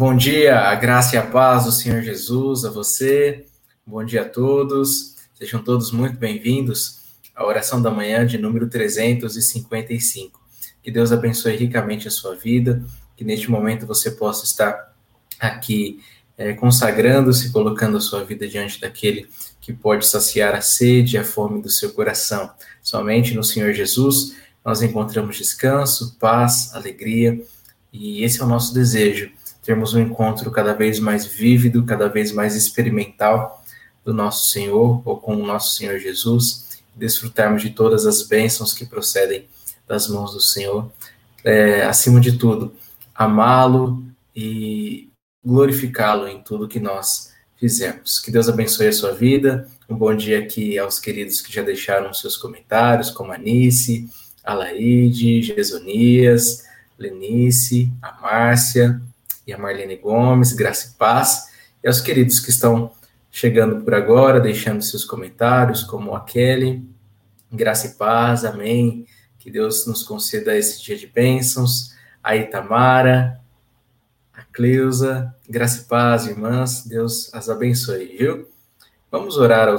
Bom dia, a graça e a paz do Senhor Jesus a você. Bom dia a todos. Sejam todos muito bem-vindos à oração da manhã de número 355. Que Deus abençoe ricamente a sua vida, que neste momento você possa estar aqui é, consagrando-se, colocando a sua vida diante daquele que pode saciar a sede e a fome do seu coração. Somente no Senhor Jesus nós encontramos descanso, paz, alegria, e esse é o nosso desejo termos um encontro cada vez mais vívido, cada vez mais experimental do nosso Senhor ou com o nosso Senhor Jesus, desfrutarmos de todas as bênçãos que procedem das mãos do Senhor. É, acima de tudo, amá-lo e glorificá-lo em tudo que nós fizemos. Que Deus abençoe a sua vida. Um bom dia aqui aos queridos que já deixaram seus comentários, como a Nice, a Laide, Jesonias, Lenice, a Márcia, e a Marlene Gomes, Graça e Paz, e aos queridos que estão chegando por agora, deixando seus comentários, como a Kelly, Graça e Paz, amém. Que Deus nos conceda esse dia de bênçãos. A Itamara, a Cleusa, graça e paz, irmãs. Deus as abençoe, viu? Vamos orar ao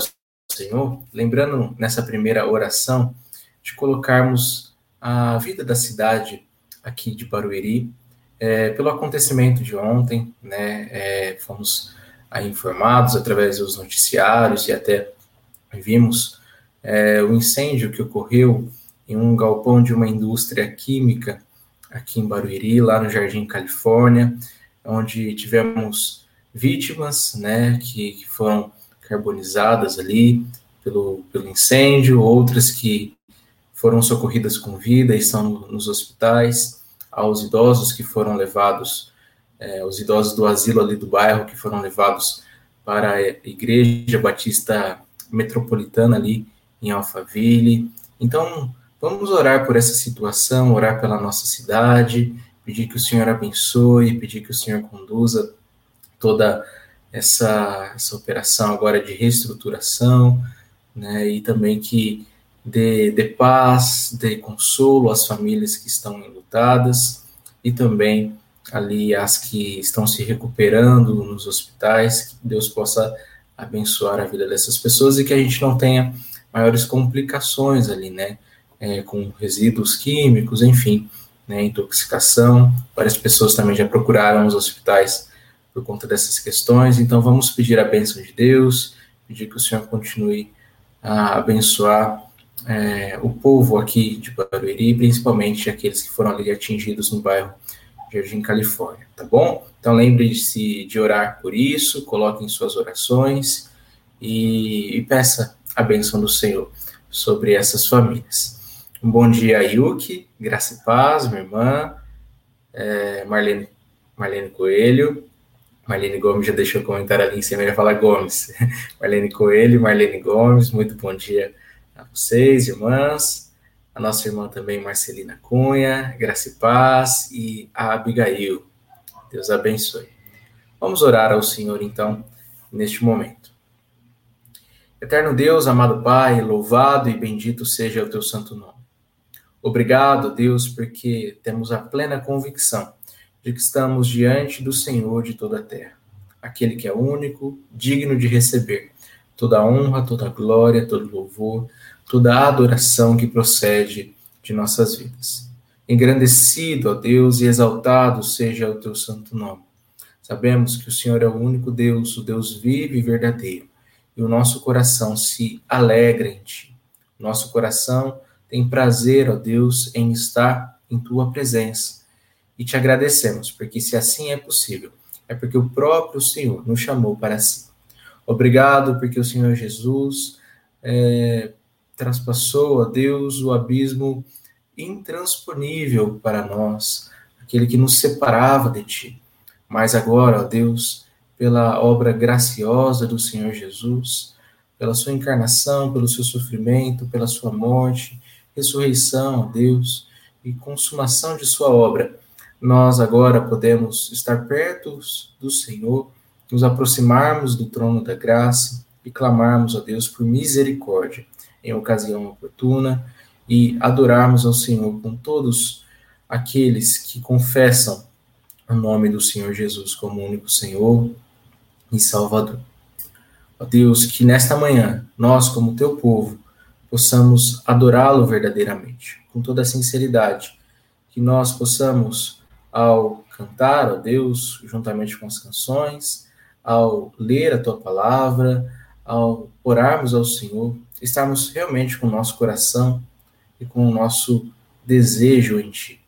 Senhor, lembrando nessa primeira oração de colocarmos a vida da cidade aqui de Barueri, é, pelo acontecimento de ontem, né, é, fomos informados através dos noticiários e até vimos é, o incêndio que ocorreu em um galpão de uma indústria química aqui em Barueri, lá no Jardim Califórnia, onde tivemos vítimas, né, que, que foram carbonizadas ali pelo, pelo incêndio, outras que foram socorridas com vida e estão nos hospitais, aos idosos que foram levados, é, os idosos do asilo ali do bairro que foram levados para a Igreja Batista Metropolitana ali em Alphaville. Então, vamos orar por essa situação, orar pela nossa cidade, pedir que o Senhor abençoe, pedir que o Senhor conduza toda essa, essa operação agora de reestruturação, né, e também que dê, paz, dê consolo às famílias que estão enlutadas e também ali as que estão se recuperando nos hospitais, que Deus possa abençoar a vida dessas pessoas e que a gente não tenha maiores complicações ali, né, é, com resíduos químicos, enfim, né, intoxicação. Várias pessoas também já procuraram os hospitais por conta dessas questões. Então, vamos pedir a bênção de Deus, pedir que o Senhor continue a abençoar é, o povo aqui de Barueri, principalmente aqueles que foram ali atingidos no bairro Jardim Califórnia, tá bom? Então, lembre-se de orar por isso, coloque em suas orações e, e peça a bênção do Senhor sobre essas famílias. Um bom dia, Yuki, graça e paz, minha irmã, é, Marlene, Marlene Coelho, Marlene Gomes já deixou um comentário ali em cima, ia falar Gomes. Marlene Coelho, Marlene Gomes, muito bom dia a vocês, irmãs. A nossa irmã também, Marcelina Cunha, Graça e Paz, e a Abigail. Deus abençoe. Vamos orar ao Senhor, então, neste momento. Eterno Deus, amado Pai, louvado e bendito seja o teu santo nome. Obrigado, Deus, porque temos a plena convicção de que estamos diante do Senhor de toda a terra, aquele que é único, digno de receber toda a honra, toda a glória, todo louvor, toda a adoração que procede de nossas vidas. Engrandecido, ó Deus, e exaltado seja o teu santo nome. Sabemos que o Senhor é o único Deus, o Deus vivo e verdadeiro, e o nosso coração se alegra em ti. Nosso coração tem prazer, ó Deus, em estar em tua presença e te agradecemos, porque se assim é possível, é porque o próprio Senhor nos chamou para si. Obrigado, porque o Senhor Jesus é, traspassou a Deus o abismo intransponível para nós, aquele que nos separava de ti. Mas agora, ó Deus, pela obra graciosa do Senhor Jesus, pela sua encarnação, pelo seu sofrimento, pela sua morte, ressurreição, ó Deus, e consumação de sua obra, nós agora podemos estar perto do Senhor, nos aproximarmos do trono da graça e clamarmos a Deus por misericórdia em ocasião oportuna e adorarmos ao Senhor com todos aqueles que confessam o nome do Senhor Jesus como único Senhor e Salvador. Ó Deus, que nesta manhã nós, como teu povo, possamos adorá-lo verdadeiramente, com toda a sinceridade, que nós possamos ao cantar a Deus juntamente com as canções, ao ler a tua palavra, ao orarmos ao Senhor, estarmos realmente com o nosso coração e com o nosso desejo em Ti.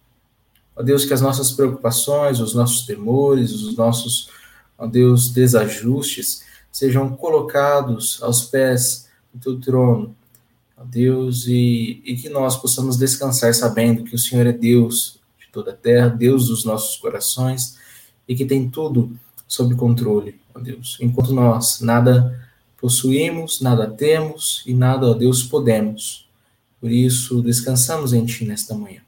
Ó Deus, que as nossas preocupações, os nossos temores, os nossos, ó Deus, desajustes sejam colocados aos pés do Teu trono, ó Deus, e, e que nós possamos descansar sabendo que o Senhor é Deus, toda a terra, Deus dos nossos corações e que tem tudo sob controle, ó Deus. Enquanto nós nada possuímos, nada temos e nada, ó Deus, podemos. Por isso, descansamos em Ti nesta manhã.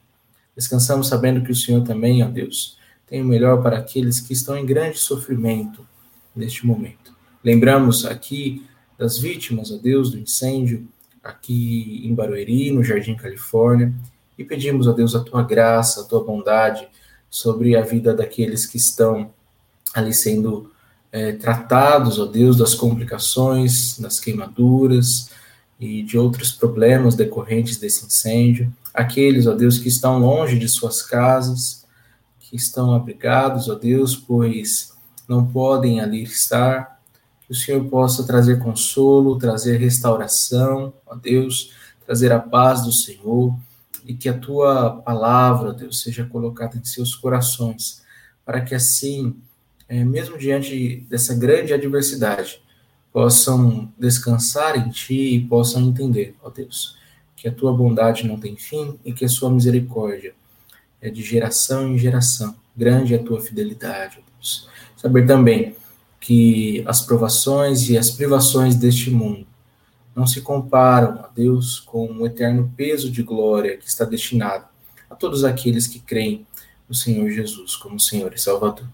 Descansamos sabendo que o Senhor também, ó Deus, tem o melhor para aqueles que estão em grande sofrimento neste momento. Lembramos aqui das vítimas, ó Deus, do incêndio aqui em Barueri, no Jardim Califórnia, E pedimos, ó Deus, a tua graça, a tua bondade sobre a vida daqueles que estão ali sendo é, tratados, ó Deus, das complicações, das queimaduras e de outros problemas decorrentes desse incêndio. Aqueles, ó Deus, que estão longe de suas casas, que estão abrigados, ó Deus, pois não podem ali estar. Que o Senhor possa trazer consolo, trazer restauração, ó Deus, trazer a paz do Senhor e que a tua palavra, Deus, seja colocada em seus corações, para que assim, é, mesmo diante dessa grande adversidade, possam descansar em ti e possam entender, ó Deus, que a tua bondade não tem fim e que a sua misericórdia é de geração em geração. Grande é a tua fidelidade, ó Deus. Saber também que as provações e as privações deste mundo não se comparam a Deus com o eterno peso de glória que está destinado a todos aqueles que creem no Senhor Jesus como Senhor e Salvador.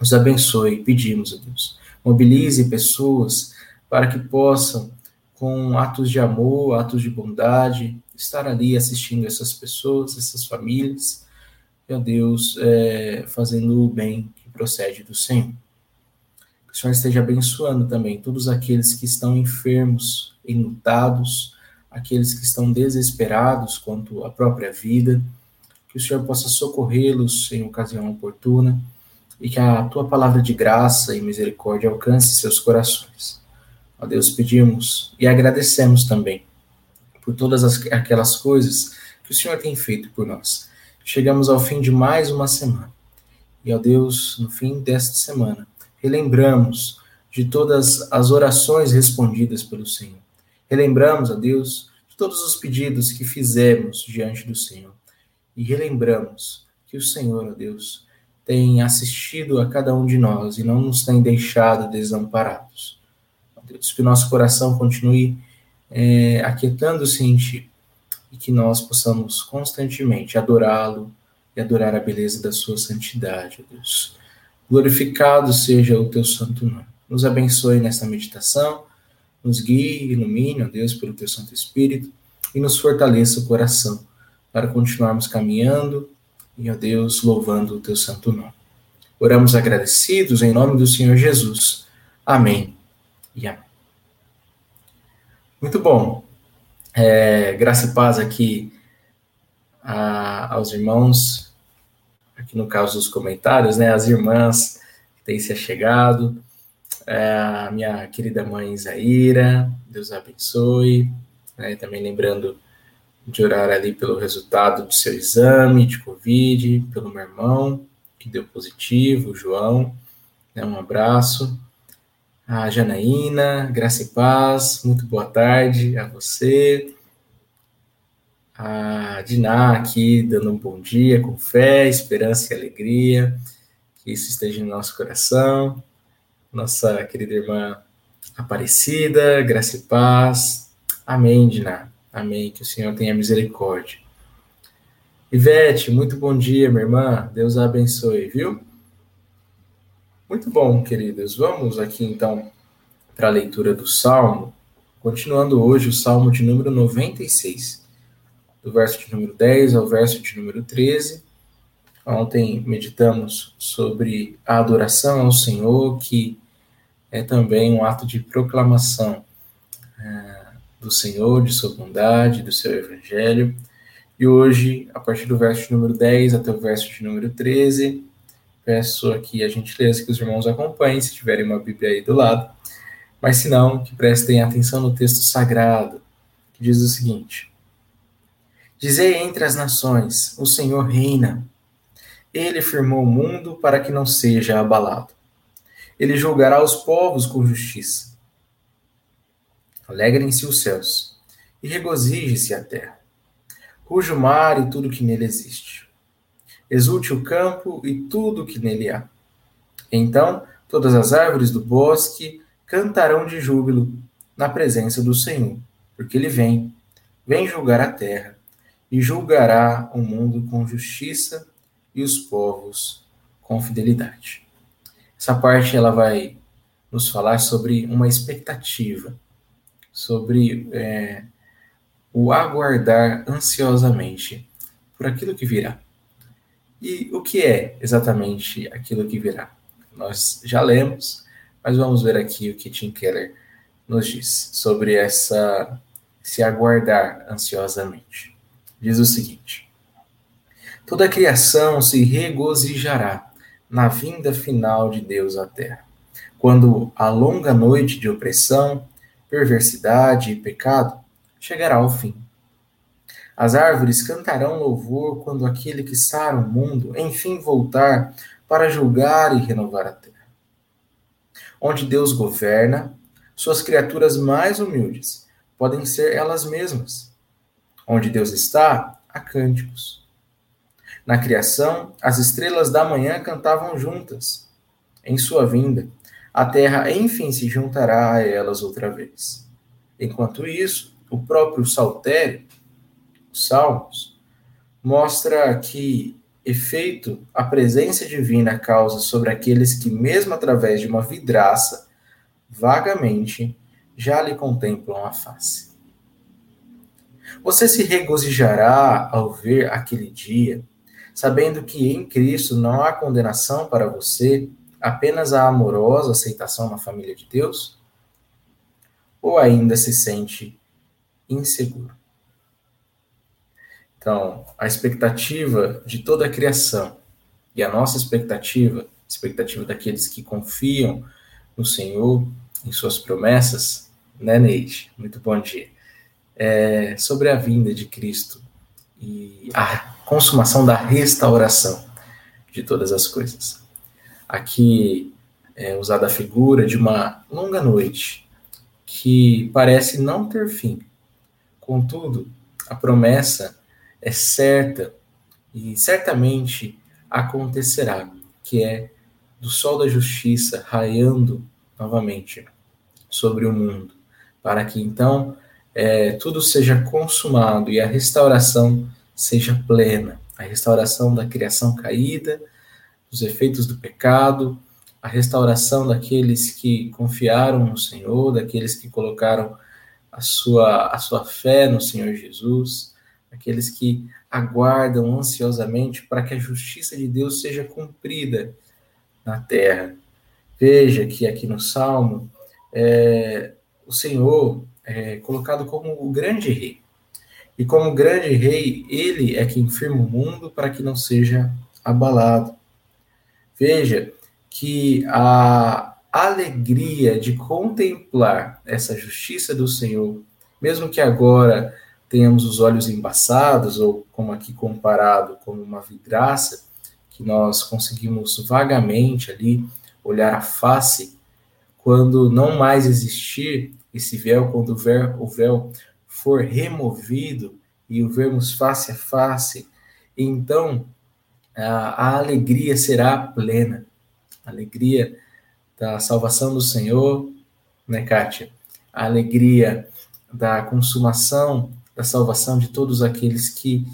Nos abençoe, pedimos a Deus. Mobilize pessoas para que possam, com atos de amor, atos de bondade, estar ali assistindo essas pessoas, essas famílias, meu Deus, é, fazendo o bem que procede do Senhor. Que o Senhor esteja abençoando também todos aqueles que estão enfermos, enlutados, aqueles que estão desesperados quanto à própria vida, que o Senhor possa socorrê-los em ocasião oportuna e que a tua palavra de graça e misericórdia alcance seus corações. Ó Deus, pedimos e agradecemos também por todas as, aquelas coisas que o Senhor tem feito por nós. Chegamos ao fim de mais uma semana. E, ó Deus, no fim desta semana, relembramos de todas as orações respondidas pelo Senhor Relembramos a Deus de todos os pedidos que fizemos diante do Senhor. E relembramos que o Senhor, ó Deus, tem assistido a cada um de nós e não nos tem deixado desamparados. Deus, que o nosso coração continue é, aquietando-se em Ti e que nós possamos constantemente adorá-lo e adorar a beleza da Sua santidade, Deus. Glorificado seja o Teu santo nome. Nos abençoe nesta meditação nos guie ilumine, ó Deus, pelo teu Santo Espírito e nos fortaleça o coração para continuarmos caminhando e, ó Deus, louvando o teu santo nome. Oramos agradecidos em nome do Senhor Jesus. Amém e amém. Muito bom. É, graça e paz aqui a, aos irmãos, aqui no caso dos comentários, né? As irmãs que têm se achegado é, a minha querida mãe Isaíra, Deus abençoe. Né, também lembrando de orar ali pelo resultado do seu exame de Covid, pelo meu irmão, que deu positivo, o João. Né, um abraço. A Janaína, graça e paz, muito boa tarde a você. A Diná aqui dando um bom dia com fé, esperança e alegria. Que isso esteja no nosso coração nossa querida irmã Aparecida, graça e paz. Amém, Diná. Amém. Que o Senhor tenha misericórdia. Ivete, muito bom dia, minha irmã. Deus a abençoe, viu? Muito bom, queridos. Vamos aqui então para a leitura do Salmo. Continuando hoje o Salmo de número 96, do verso de número 10 ao verso de número 13. Ontem meditamos sobre a adoração ao Senhor, que é também um ato de proclamação é, do Senhor, de sua bondade, do seu evangelho. E hoje, a partir do verso de número 10 até o verso de número 13, peço aqui a gentileza que os irmãos acompanhem, se tiverem uma Bíblia aí do lado. Mas se não, que prestem atenção no texto sagrado, que diz o seguinte: Dizei entre as nações: O Senhor reina. Ele firmou o mundo para que não seja abalado. Ele julgará os povos com justiça. Alegrem-se os céus e regozije-se a terra. Ruja o mar e tudo que nele existe. Exulte o campo e tudo que nele há. Então todas as árvores do bosque cantarão de júbilo na presença do Senhor, porque ele vem, vem julgar a terra e julgará o mundo com justiça e os povos com fidelidade. Essa parte ela vai nos falar sobre uma expectativa, sobre é, o aguardar ansiosamente por aquilo que virá. E o que é exatamente aquilo que virá? Nós já lemos, mas vamos ver aqui o que Tim Keller nos diz sobre essa se aguardar ansiosamente. Diz o seguinte: Toda a criação se regozijará na vinda final de Deus à terra, quando a longa noite de opressão, perversidade e pecado chegará ao fim. As árvores cantarão louvor quando aquele que sara o mundo enfim voltar para julgar e renovar a terra. Onde Deus governa, suas criaturas mais humildes podem ser elas mesmas. Onde Deus está, há cânticos. Na criação, as estrelas da manhã cantavam juntas. Em sua vinda, a terra enfim se juntará a elas outra vez. Enquanto isso, o próprio saltério, os salmos, mostra que efeito a presença divina causa sobre aqueles que, mesmo através de uma vidraça, vagamente já lhe contemplam a face. Você se regozijará ao ver aquele dia, sabendo que em Cristo não há condenação para você, apenas a amorosa aceitação na família de Deus? Ou ainda se sente inseguro? Então, a expectativa de toda a criação e a nossa expectativa, expectativa daqueles que confiam no Senhor, em suas promessas, né, Neide? Muito bom dia. É, sobre a vinda de Cristo e a consumação da restauração de todas as coisas. Aqui é usada a figura de uma longa noite que parece não ter fim. Contudo, a promessa é certa e certamente acontecerá, que é do sol da justiça raiando novamente sobre o mundo, para que então é, tudo seja consumado e a restauração seja plena a restauração da criação caída, dos efeitos do pecado, a restauração daqueles que confiaram no Senhor, daqueles que colocaram a sua, a sua fé no Senhor Jesus, aqueles que aguardam ansiosamente para que a justiça de Deus seja cumprida na terra. Veja que aqui no Salmo, é, o Senhor é colocado como o grande rei. E como grande rei, ele é quem firma o mundo para que não seja abalado. Veja que a alegria de contemplar essa justiça do Senhor, mesmo que agora tenhamos os olhos embaçados, ou como aqui comparado como uma vidraça, que nós conseguimos vagamente ali olhar a face, quando não mais existir esse véu, quando o véu, o véu for removido e o vermos face a face, então a, a alegria será plena. A alegria da salvação do Senhor, né, Kátia? A alegria da consumação da salvação de todos aqueles que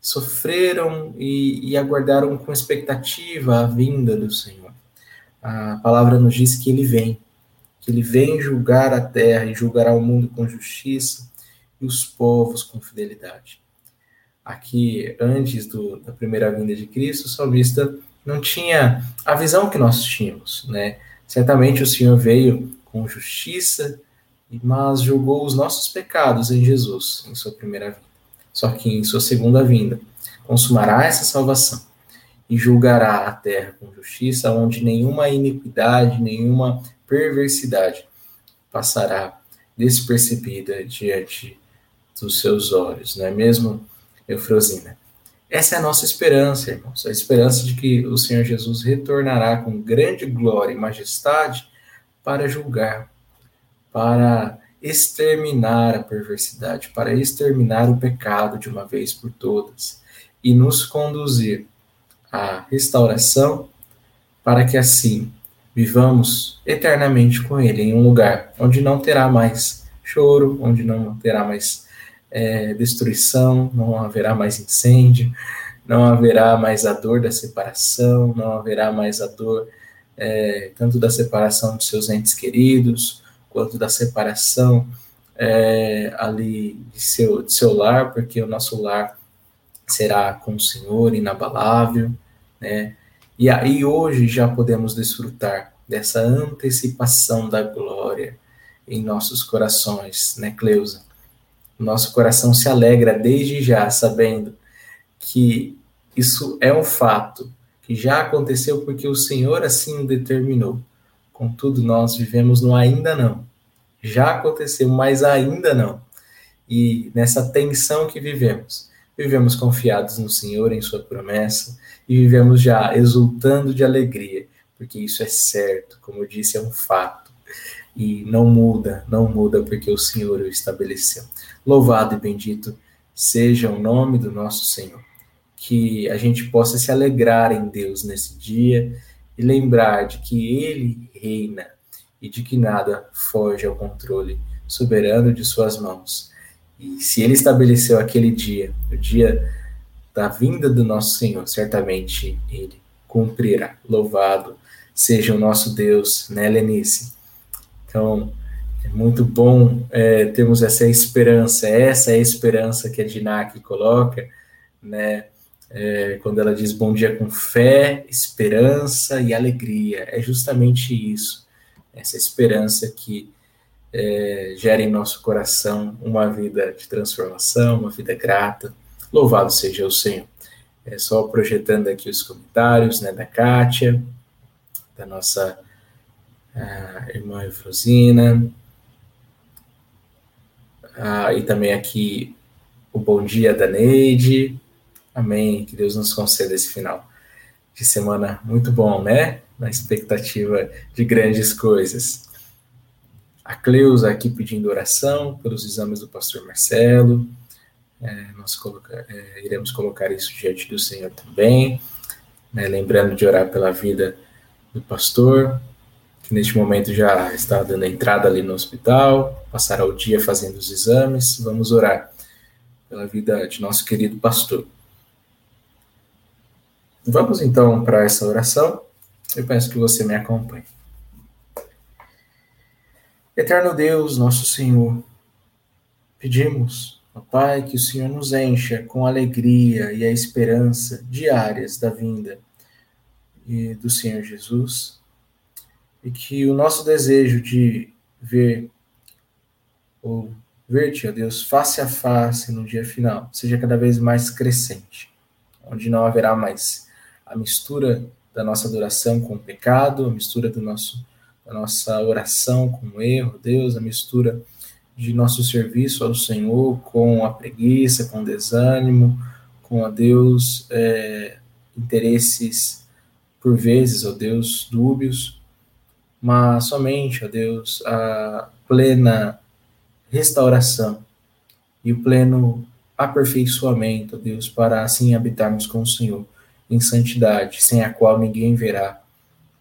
sofreram e, e aguardaram com expectativa a vinda do Senhor. A palavra nos diz que ele vem, que ele vem julgar a terra e julgará o mundo com justiça e os povos com fidelidade. Aqui, antes do, da primeira vinda de Cristo, o salmista não tinha a visão que nós tínhamos, né? Certamente o Senhor veio com justiça mas julgou os nossos pecados em Jesus, em sua primeira vinda. Só que em sua segunda vinda, consumará essa salvação e julgará a terra com justiça, onde nenhuma iniquidade, nenhuma perversidade passará despercebida diante dos seus olhos, não é mesmo, Eufrosina? Essa é a nossa esperança, irmãos, a esperança de que o Senhor Jesus retornará com grande glória e majestade para julgar para exterminar a perversidade, para exterminar o pecado de uma vez por todas e nos conduzir à restauração, para que assim vivamos eternamente com Ele em um lugar onde não terá mais choro, onde não terá mais é, destruição, não haverá mais incêndio, não haverá mais a dor da separação, não haverá mais a dor é, tanto da separação de seus entes queridos, quanto da separação é, ali de seu, de seu lar, porque o nosso lar será com o Senhor inabalável, né? E aí hoje já podemos desfrutar dessa antecipação da glória em nossos corações, né, Cleusa? Nosso coração se alegra desde já, sabendo que isso é um fato, que já aconteceu porque o Senhor assim o determinou. Contudo, nós vivemos no ainda não. Já aconteceu, mas ainda não. E nessa tensão que vivemos, vivemos confiados no Senhor, em Sua promessa, e vivemos já exultando de alegria, porque isso é certo, como eu disse, é um fato. E não muda, não muda, porque o Senhor o estabeleceu. Louvado e bendito seja o nome do nosso Senhor. Que a gente possa se alegrar em Deus nesse dia e lembrar de que Ele reina e de que nada foge ao controle soberano de Suas mãos. E se Ele estabeleceu aquele dia, o dia da vinda do nosso Senhor, certamente Ele cumprirá. Louvado seja o nosso Deus, né, Lenice? Então, é muito bom é, termos essa esperança, essa é a esperança que a Dinak coloca, né? É, quando ela diz bom dia com fé, esperança e alegria. É justamente isso, essa esperança que é, gera em nosso coração uma vida de transformação, uma vida grata. Louvado seja o Senhor. É só projetando aqui os comentários né, da Kátia, da nossa irmã Efrosina, ah, e também aqui o bom dia da Neide. Amém. Que Deus nos conceda esse final de semana muito bom, né? Na expectativa de grandes coisas. A Cleusa aqui pedindo oração pelos exames do pastor Marcelo. É, nós coloca, é, iremos colocar isso diante do Senhor também. Né? Lembrando de orar pela vida do pastor, que neste momento já está dando entrada ali no hospital, passará o dia fazendo os exames. Vamos orar pela vida de nosso querido pastor. Vamos então para essa oração. Eu peço que você me acompanhe. Eterno Deus, nosso Senhor, pedimos, Pai, que o Senhor nos encha com a alegria e a esperança diárias da vinda do Senhor Jesus e que o nosso desejo de ver ou ver-te, ó Deus, face a face no dia final, seja cada vez mais crescente, onde não haverá mais a mistura da nossa adoração com o pecado, a mistura do nosso, da nossa oração com o erro, Deus, a mistura de nosso serviço ao Senhor com a preguiça, com o desânimo, com a Deus é, interesses por vezes, ó Deus, dúbios, mas somente, ó Deus, a plena restauração e o pleno aperfeiçoamento, ó Deus, para assim habitarmos com o Senhor em santidade, sem a qual ninguém verá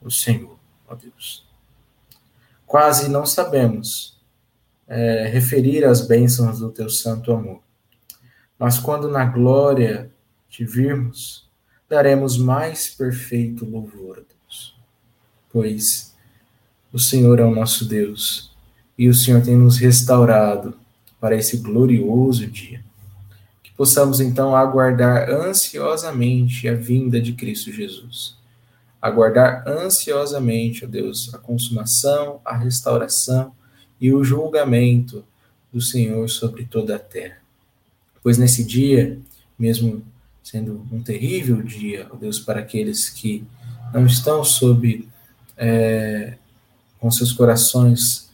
o Senhor, ó Deus. Quase não sabemos é, referir as bênçãos do teu santo amor, mas quando na glória te virmos, daremos mais perfeito louvor, a Deus, pois o Senhor é o nosso Deus e o Senhor tem nos restaurado para esse glorioso dia. Que possamos então aguardar ansiosamente a vinda de Cristo Jesus. Aguardar ansiosamente, ó Deus, a consumação, a restauração e o julgamento do Senhor sobre toda a terra. Pois nesse dia, mesmo sendo um terrível dia, ó Deus, para aqueles que não estão sob é, com seus corações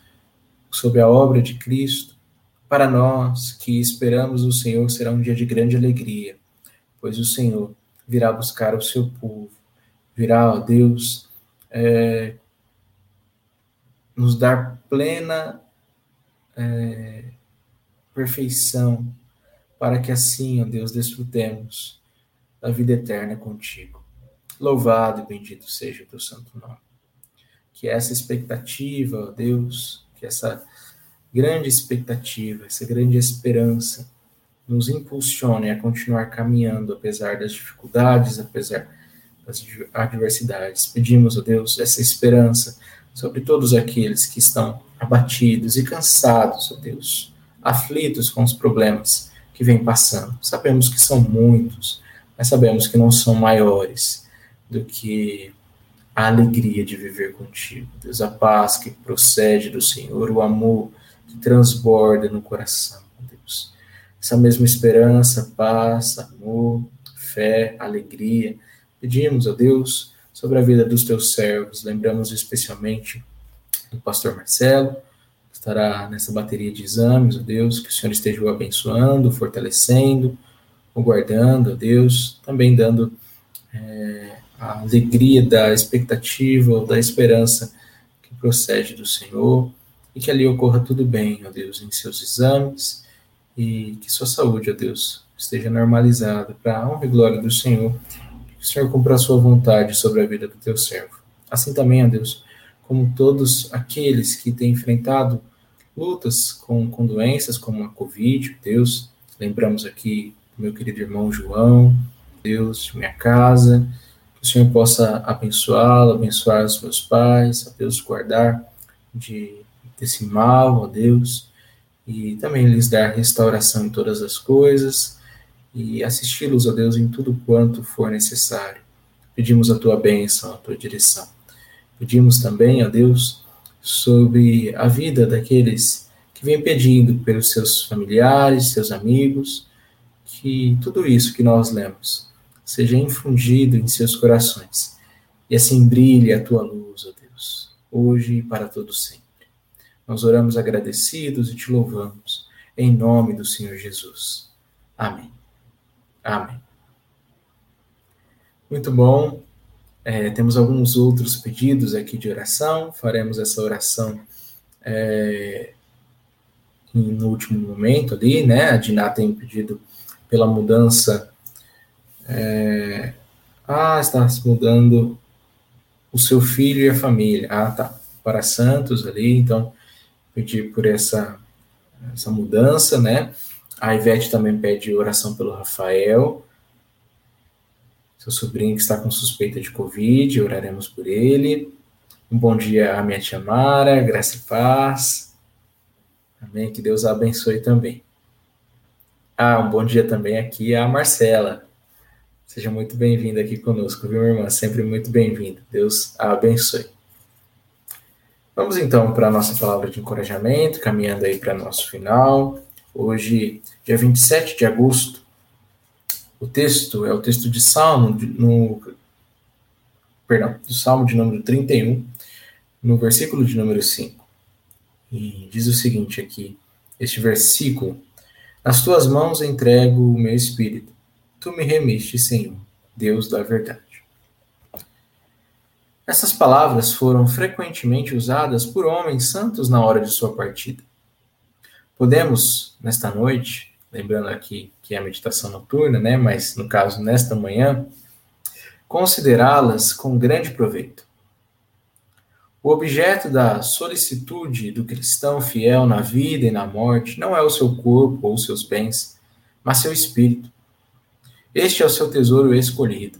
sobre a obra de Cristo. Para nós que esperamos o Senhor, será um dia de grande alegria, pois o Senhor virá buscar o seu povo, virá, ó Deus, é, nos dar plena é, perfeição, para que assim, ó Deus, desfrutemos da vida eterna contigo. Louvado e bendito seja o teu santo nome que essa expectativa, ó Deus, que essa grande expectativa, essa grande esperança nos impulsione a continuar caminhando apesar das dificuldades, apesar das adversidades. Pedimos, ó Deus, essa esperança sobre todos aqueles que estão abatidos e cansados, ó Deus, aflitos com os problemas que vem passando. Sabemos que são muitos, mas sabemos que não são maiores do que a alegria de viver contigo. Deus, a paz que procede do Senhor, o amor que transborda no coração, Deus. Essa mesma esperança, paz, amor, fé, alegria. Pedimos a Deus sobre a vida dos teus servos. Lembramos especialmente do pastor Marcelo, que estará nessa bateria de exames, ó Deus, que o Senhor esteja o abençoando, fortalecendo, o guardando, ó Deus, também dando é, a alegria da expectativa ou da esperança que procede do Senhor e que ali ocorra tudo bem, ó Deus, em seus exames e que sua saúde, ó Deus, esteja normalizada para a honra e glória do Senhor. Que o Senhor cumpra a sua vontade sobre a vida do teu servo. Assim também, ó Deus, como todos aqueles que têm enfrentado lutas com, com doenças como a Covid, Deus, lembramos aqui do meu querido irmão João, Deus, minha casa, que o Senhor possa abençoá-lo, abençoar os meus pais, a Deus guardar de desse mal, ó Deus, e também lhes dar restauração em todas as coisas e assisti-los, ó Deus, em tudo quanto for necessário. Pedimos a tua bênção, a tua direção. Pedimos também, ó Deus, sobre a vida daqueles que vêm pedindo pelos seus familiares, seus amigos, que tudo isso que nós lemos seja infundido em seus corações e assim brilhe a tua luz, ó Deus, hoje e para todo sempre. Nós oramos agradecidos e te louvamos, em nome do Senhor Jesus. Amém. Amém. Muito bom. É, temos alguns outros pedidos aqui de oração. Faremos essa oração é, no último momento ali, né? A Diná tem pedido pela mudança. É, ah, está se mudando o seu filho e a família. Ah, tá. Para Santos ali, então pedir por essa, essa mudança, né? A Ivete também pede oração pelo Rafael, seu sobrinho que está com suspeita de Covid, oraremos por ele. Um bom dia à minha tia Mara, graça e paz. Amém, que Deus a abençoe também. Ah, um bom dia também aqui à Marcela. Seja muito bem-vinda aqui conosco, viu, irmã? Sempre muito bem-vinda. Deus a abençoe. Vamos então para a nossa palavra de encorajamento, caminhando aí para nosso final. Hoje, dia 27 de agosto, o texto é o texto de Salmo, no, perdão, do Salmo de número 31, no versículo de número 5. E diz o seguinte aqui, este versículo: Nas tuas mãos entrego o meu espírito. Tu me remiste, Senhor, Deus da verdade. Essas palavras foram frequentemente usadas por homens santos na hora de sua partida. Podemos, nesta noite, lembrando aqui que é a meditação noturna, né, mas no caso nesta manhã, considerá-las com grande proveito. O objeto da solicitude do cristão fiel na vida e na morte não é o seu corpo ou seus bens, mas seu espírito. Este é o seu tesouro escolhido.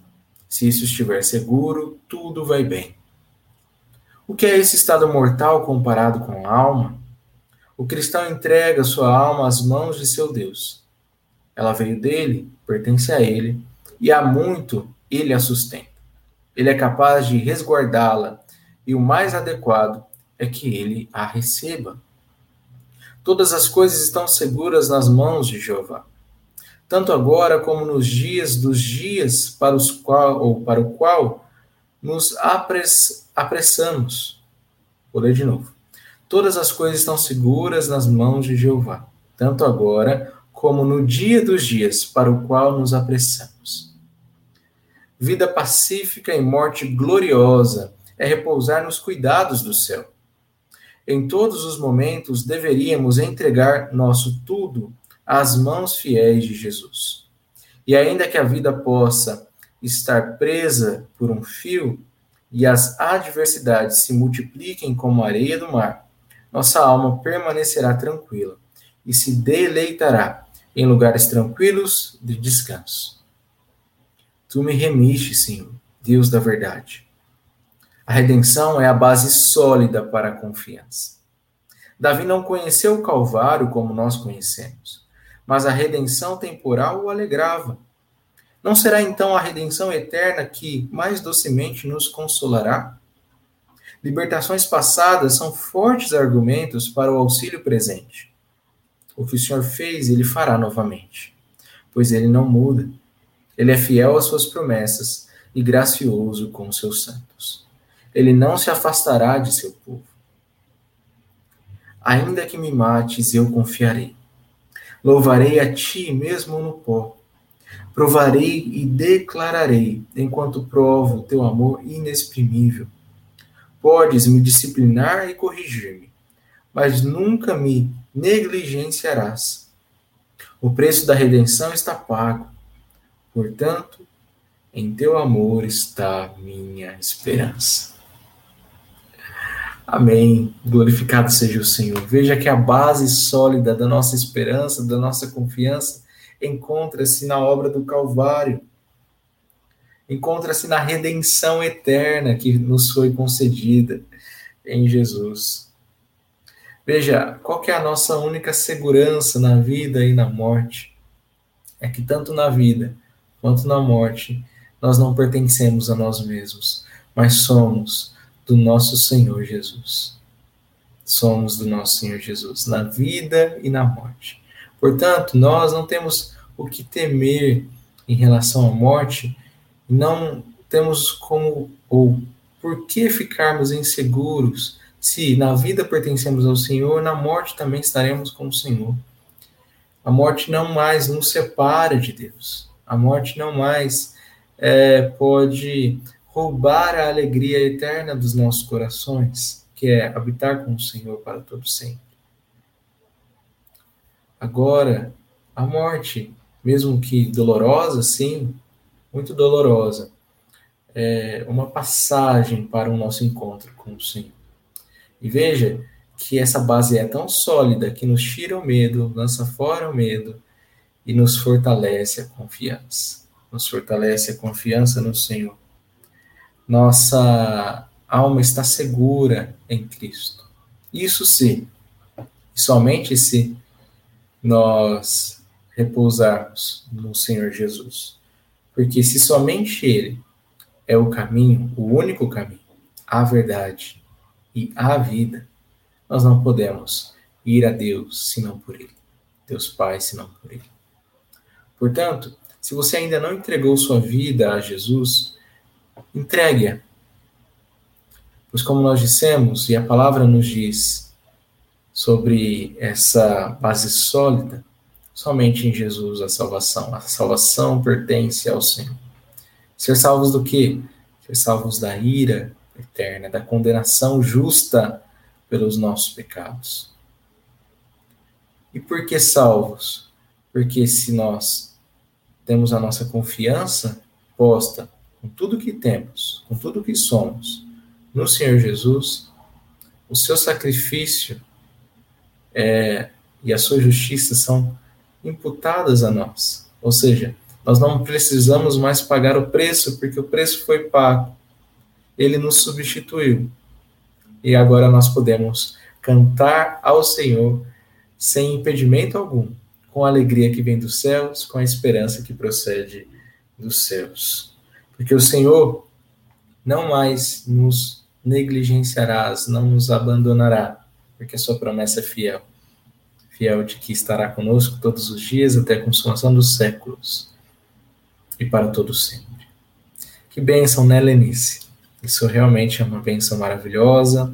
Se isso estiver seguro, tudo vai bem. O que é esse estado mortal comparado com a alma? O cristão entrega sua alma às mãos de seu Deus. Ela veio dele, pertence a ele, e há muito ele a sustenta. Ele é capaz de resguardá-la, e o mais adequado é que ele a receba. Todas as coisas estão seguras nas mãos de Jeová tanto agora como nos dias dos dias para os qual ou para o qual nos apress, apressamos. Vou ler de novo. Todas as coisas estão seguras nas mãos de Jeová, tanto agora como no dia dos dias para o qual nos apressamos. Vida pacífica e morte gloriosa é repousar nos cuidados do céu. Em todos os momentos deveríamos entregar nosso tudo às mãos fiéis de Jesus. E ainda que a vida possa estar presa por um fio e as adversidades se multipliquem como a areia do mar, nossa alma permanecerá tranquila e se deleitará em lugares tranquilos de descanso. Tu me remiste, Senhor, Deus da verdade. A redenção é a base sólida para a confiança. Davi não conheceu o Calvário como nós conhecemos mas a redenção temporal o alegrava. Não será então a redenção eterna que mais docemente nos consolará? Libertações passadas são fortes argumentos para o auxílio presente. O que o Senhor fez, ele fará novamente, pois ele não muda. Ele é fiel às suas promessas e gracioso com os seus santos. Ele não se afastará de seu povo. Ainda que me mates, eu confiarei. Louvarei a ti mesmo no pó. Provarei e declararei, enquanto provo teu amor inexprimível. Podes me disciplinar e corrigir-me, mas nunca me negligenciarás. O preço da redenção está pago. Portanto, em teu amor está minha esperança. Amém. Glorificado seja o Senhor. Veja que a base sólida da nossa esperança, da nossa confiança, encontra-se na obra do Calvário. Encontra-se na redenção eterna que nos foi concedida em Jesus. Veja, qual que é a nossa única segurança na vida e na morte? É que tanto na vida quanto na morte nós não pertencemos a nós mesmos, mas somos do nosso Senhor Jesus. Somos do nosso Senhor Jesus, na vida e na morte. Portanto, nós não temos o que temer em relação à morte, não temos como ou por que ficarmos inseguros se na vida pertencemos ao Senhor, na morte também estaremos com o Senhor. A morte não mais nos separa de Deus. A morte não mais é, pode roubar a alegria eterna dos nossos corações, que é habitar com o Senhor para todo sempre. Agora, a morte, mesmo que dolorosa, sim, muito dolorosa, é uma passagem para o nosso encontro com o Senhor. E veja que essa base é tão sólida que nos tira o medo, lança fora o medo e nos fortalece a confiança. Nos fortalece a confiança no Senhor nossa alma está segura em Cristo. Isso se, somente se nós repousarmos no Senhor Jesus. Porque se somente Ele é o caminho, o único caminho, a verdade e a vida, nós não podemos ir a Deus senão por Ele. Deus Pai senão por Ele. Portanto, se você ainda não entregou sua vida a Jesus, entregue-a. Pois, como nós dissemos, e a palavra nos diz sobre essa base sólida, somente em Jesus a salvação. A salvação pertence ao Senhor. Ser salvos do quê? Ser salvos da ira eterna, da condenação justa pelos nossos pecados. E por que salvos? Porque se nós temos a nossa confiança posta com tudo que temos, com tudo que somos, no Senhor Jesus, o seu sacrifício é, e a sua justiça são imputadas a nós. Ou seja, nós não precisamos mais pagar o preço, porque o preço foi pago. Ele nos substituiu. E agora nós podemos cantar ao Senhor sem impedimento algum, com a alegria que vem dos céus, com a esperança que procede dos céus. Porque o Senhor não mais nos negligenciarás, não nos abandonará, porque a sua promessa é fiel. Fiel de que estará conosco todos os dias até a consumação dos séculos e para todo sempre. Que bênção, né, Lenice? Isso realmente é uma bênção maravilhosa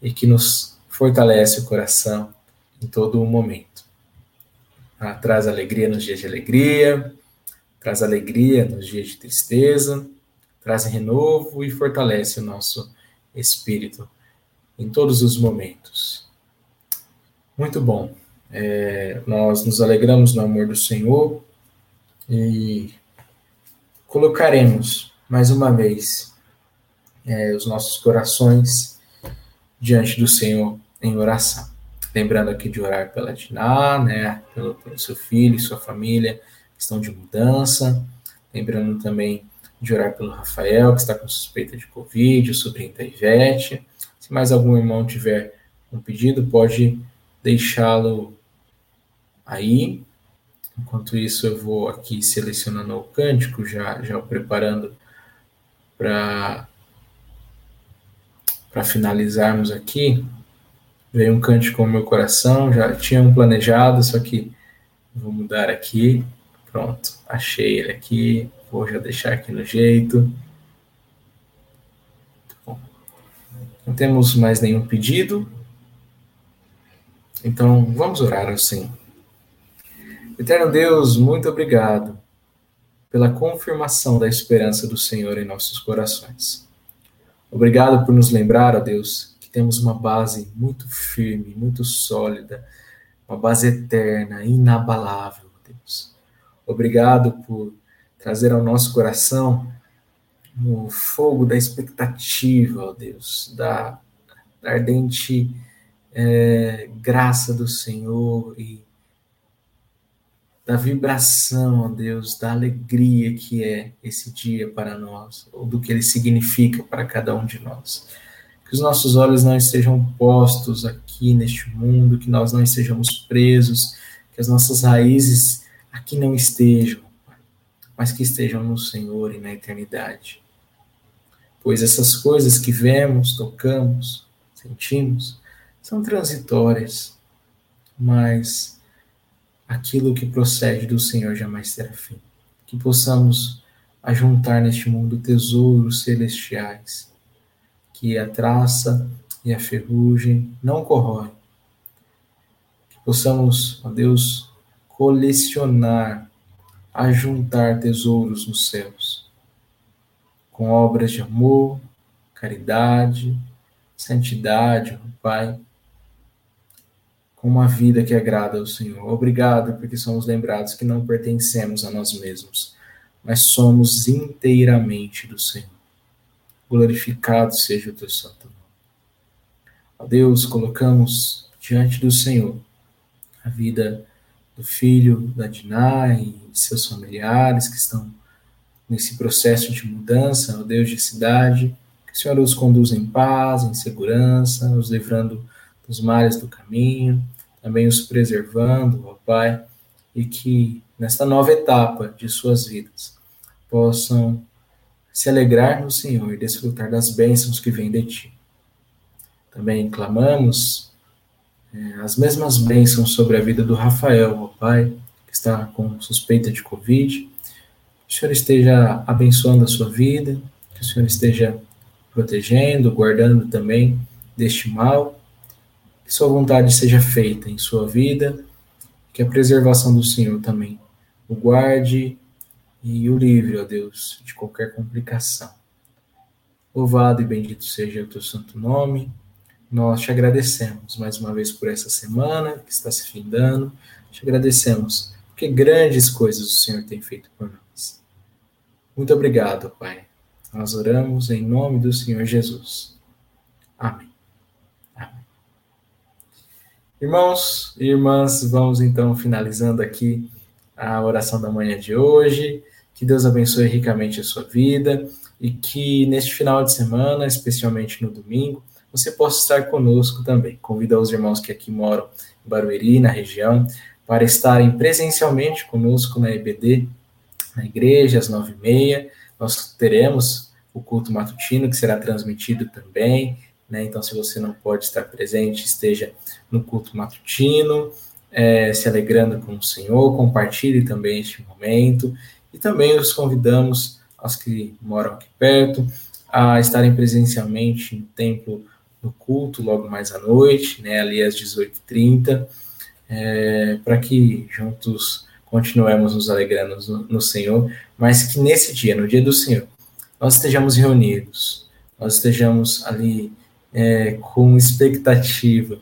e que nos fortalece o coração em todo o momento. Ah, traz alegria nos dias de alegria, traz alegria nos dias de tristeza, traz renovo e fortalece o nosso espírito em todos os momentos. Muito bom. É, nós nos alegramos no amor do Senhor e colocaremos mais uma vez é, os nossos corações diante do Senhor em oração. Lembrando aqui de orar pela Diná, né, pelo, pelo seu filho sua família, questão de mudança. Lembrando também de orar pelo Rafael, que está com suspeita de Covid, o sobrinho da Ivete. Se mais algum irmão tiver um pedido, pode deixá-lo aí. Enquanto isso, eu vou aqui selecionando o cântico, já, já preparando para finalizarmos aqui. Veio um cântico no meu coração, já tinha um planejado, só que vou mudar aqui. Pronto, achei ele aqui. Vou já deixar aqui no jeito. Bom, não temos mais nenhum pedido. Então, vamos orar assim. Eterno Deus, muito obrigado pela confirmação da esperança do Senhor em nossos corações. Obrigado por nos lembrar, ó Deus, que temos uma base muito firme, muito sólida, uma base eterna, inabalável, Deus. Obrigado por trazer ao nosso coração o fogo da expectativa, ó Deus, da, ardente é, graça do Senhor e da vibração, ó Deus, da alegria que é esse dia para nós, ou do que ele significa para cada um de nós. Que os nossos olhos não estejam postos aqui neste mundo, que nós não estejamos presos, que as nossas raízes aqui não estejam, mas que estejam no Senhor e na eternidade. Pois essas coisas que vemos, tocamos, sentimos, são transitórias, mas aquilo que procede do Senhor jamais terá fim. Que possamos ajuntar neste mundo tesouros celestiais, que a traça e a ferrugem não corroem. Que possamos, ó Deus, colecionar, ajuntar tesouros nos céus, com obras de amor, caridade, santidade, Pai com uma vida que agrada ao Senhor. Obrigado, porque somos lembrados que não pertencemos a nós mesmos, mas somos inteiramente do Senhor. Glorificado seja o teu santo nome. Ó Deus, colocamos diante do Senhor a vida do filho da Diná e seus familiares que estão nesse processo de mudança, ó Deus de cidade, que o Senhor os conduza em paz, em segurança, os livrando dos males do caminho, também os preservando, ó Pai, e que nesta nova etapa de suas vidas possam se alegrar no Senhor e desfrutar das bênçãos que vêm de Ti. Também clamamos as mesmas bênçãos sobre a vida do Rafael, ó Pai, que está com suspeita de Covid. Que o Senhor esteja abençoando a sua vida, que o Senhor esteja protegendo, guardando também deste mal que sua vontade seja feita em sua vida, que a preservação do Senhor também o guarde e o livre, ó Deus, de qualquer complicação. Louvado e bendito seja o teu santo nome. Nós te agradecemos mais uma vez por essa semana que está se findando. Te agradecemos porque grandes coisas o Senhor tem feito por nós. Muito obrigado, Pai. Nós oramos em nome do Senhor Jesus. Amém. Irmãos e irmãs, vamos então finalizando aqui a oração da manhã de hoje. Que Deus abençoe ricamente a sua vida e que neste final de semana, especialmente no domingo, você possa estar conosco também. Convido os irmãos que aqui moram em Barueri, na região, para estarem presencialmente conosco na EBD, na igreja, às nove e meia. Nós teremos o culto matutino, que será transmitido também né? Então, se você não pode estar presente, esteja no culto matutino, é, se alegrando com o Senhor, compartilhe também este momento. E também os convidamos, aos que moram aqui perto, a estarem presencialmente no templo no culto logo mais à noite, né, ali às 18h30, é, para que juntos continuemos nos alegrando no, no Senhor, mas que nesse dia, no dia do Senhor, nós estejamos reunidos, nós estejamos ali é, com expectativa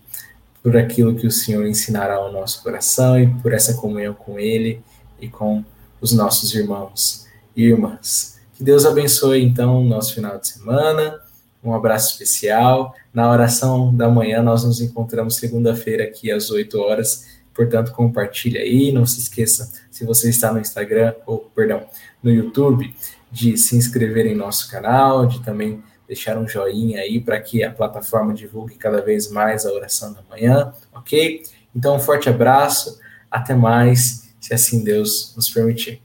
por aquilo que o Senhor ensinará ao nosso coração e por essa comunhão com Ele e com os nossos irmãos e irmãs. Que Deus abençoe, então, o nosso final de semana. Um abraço especial. Na oração da manhã, nós nos encontramos segunda-feira aqui às 8 horas. Portanto, compartilhe aí. Não se esqueça, se você está no Instagram, ou, perdão, no YouTube, de se inscrever em nosso canal, de também deixar um joinha aí para que a plataforma divulgue cada vez mais a oração da manhã, ok? Então, um forte abraço, Até mais, se assim Deus nos permitir.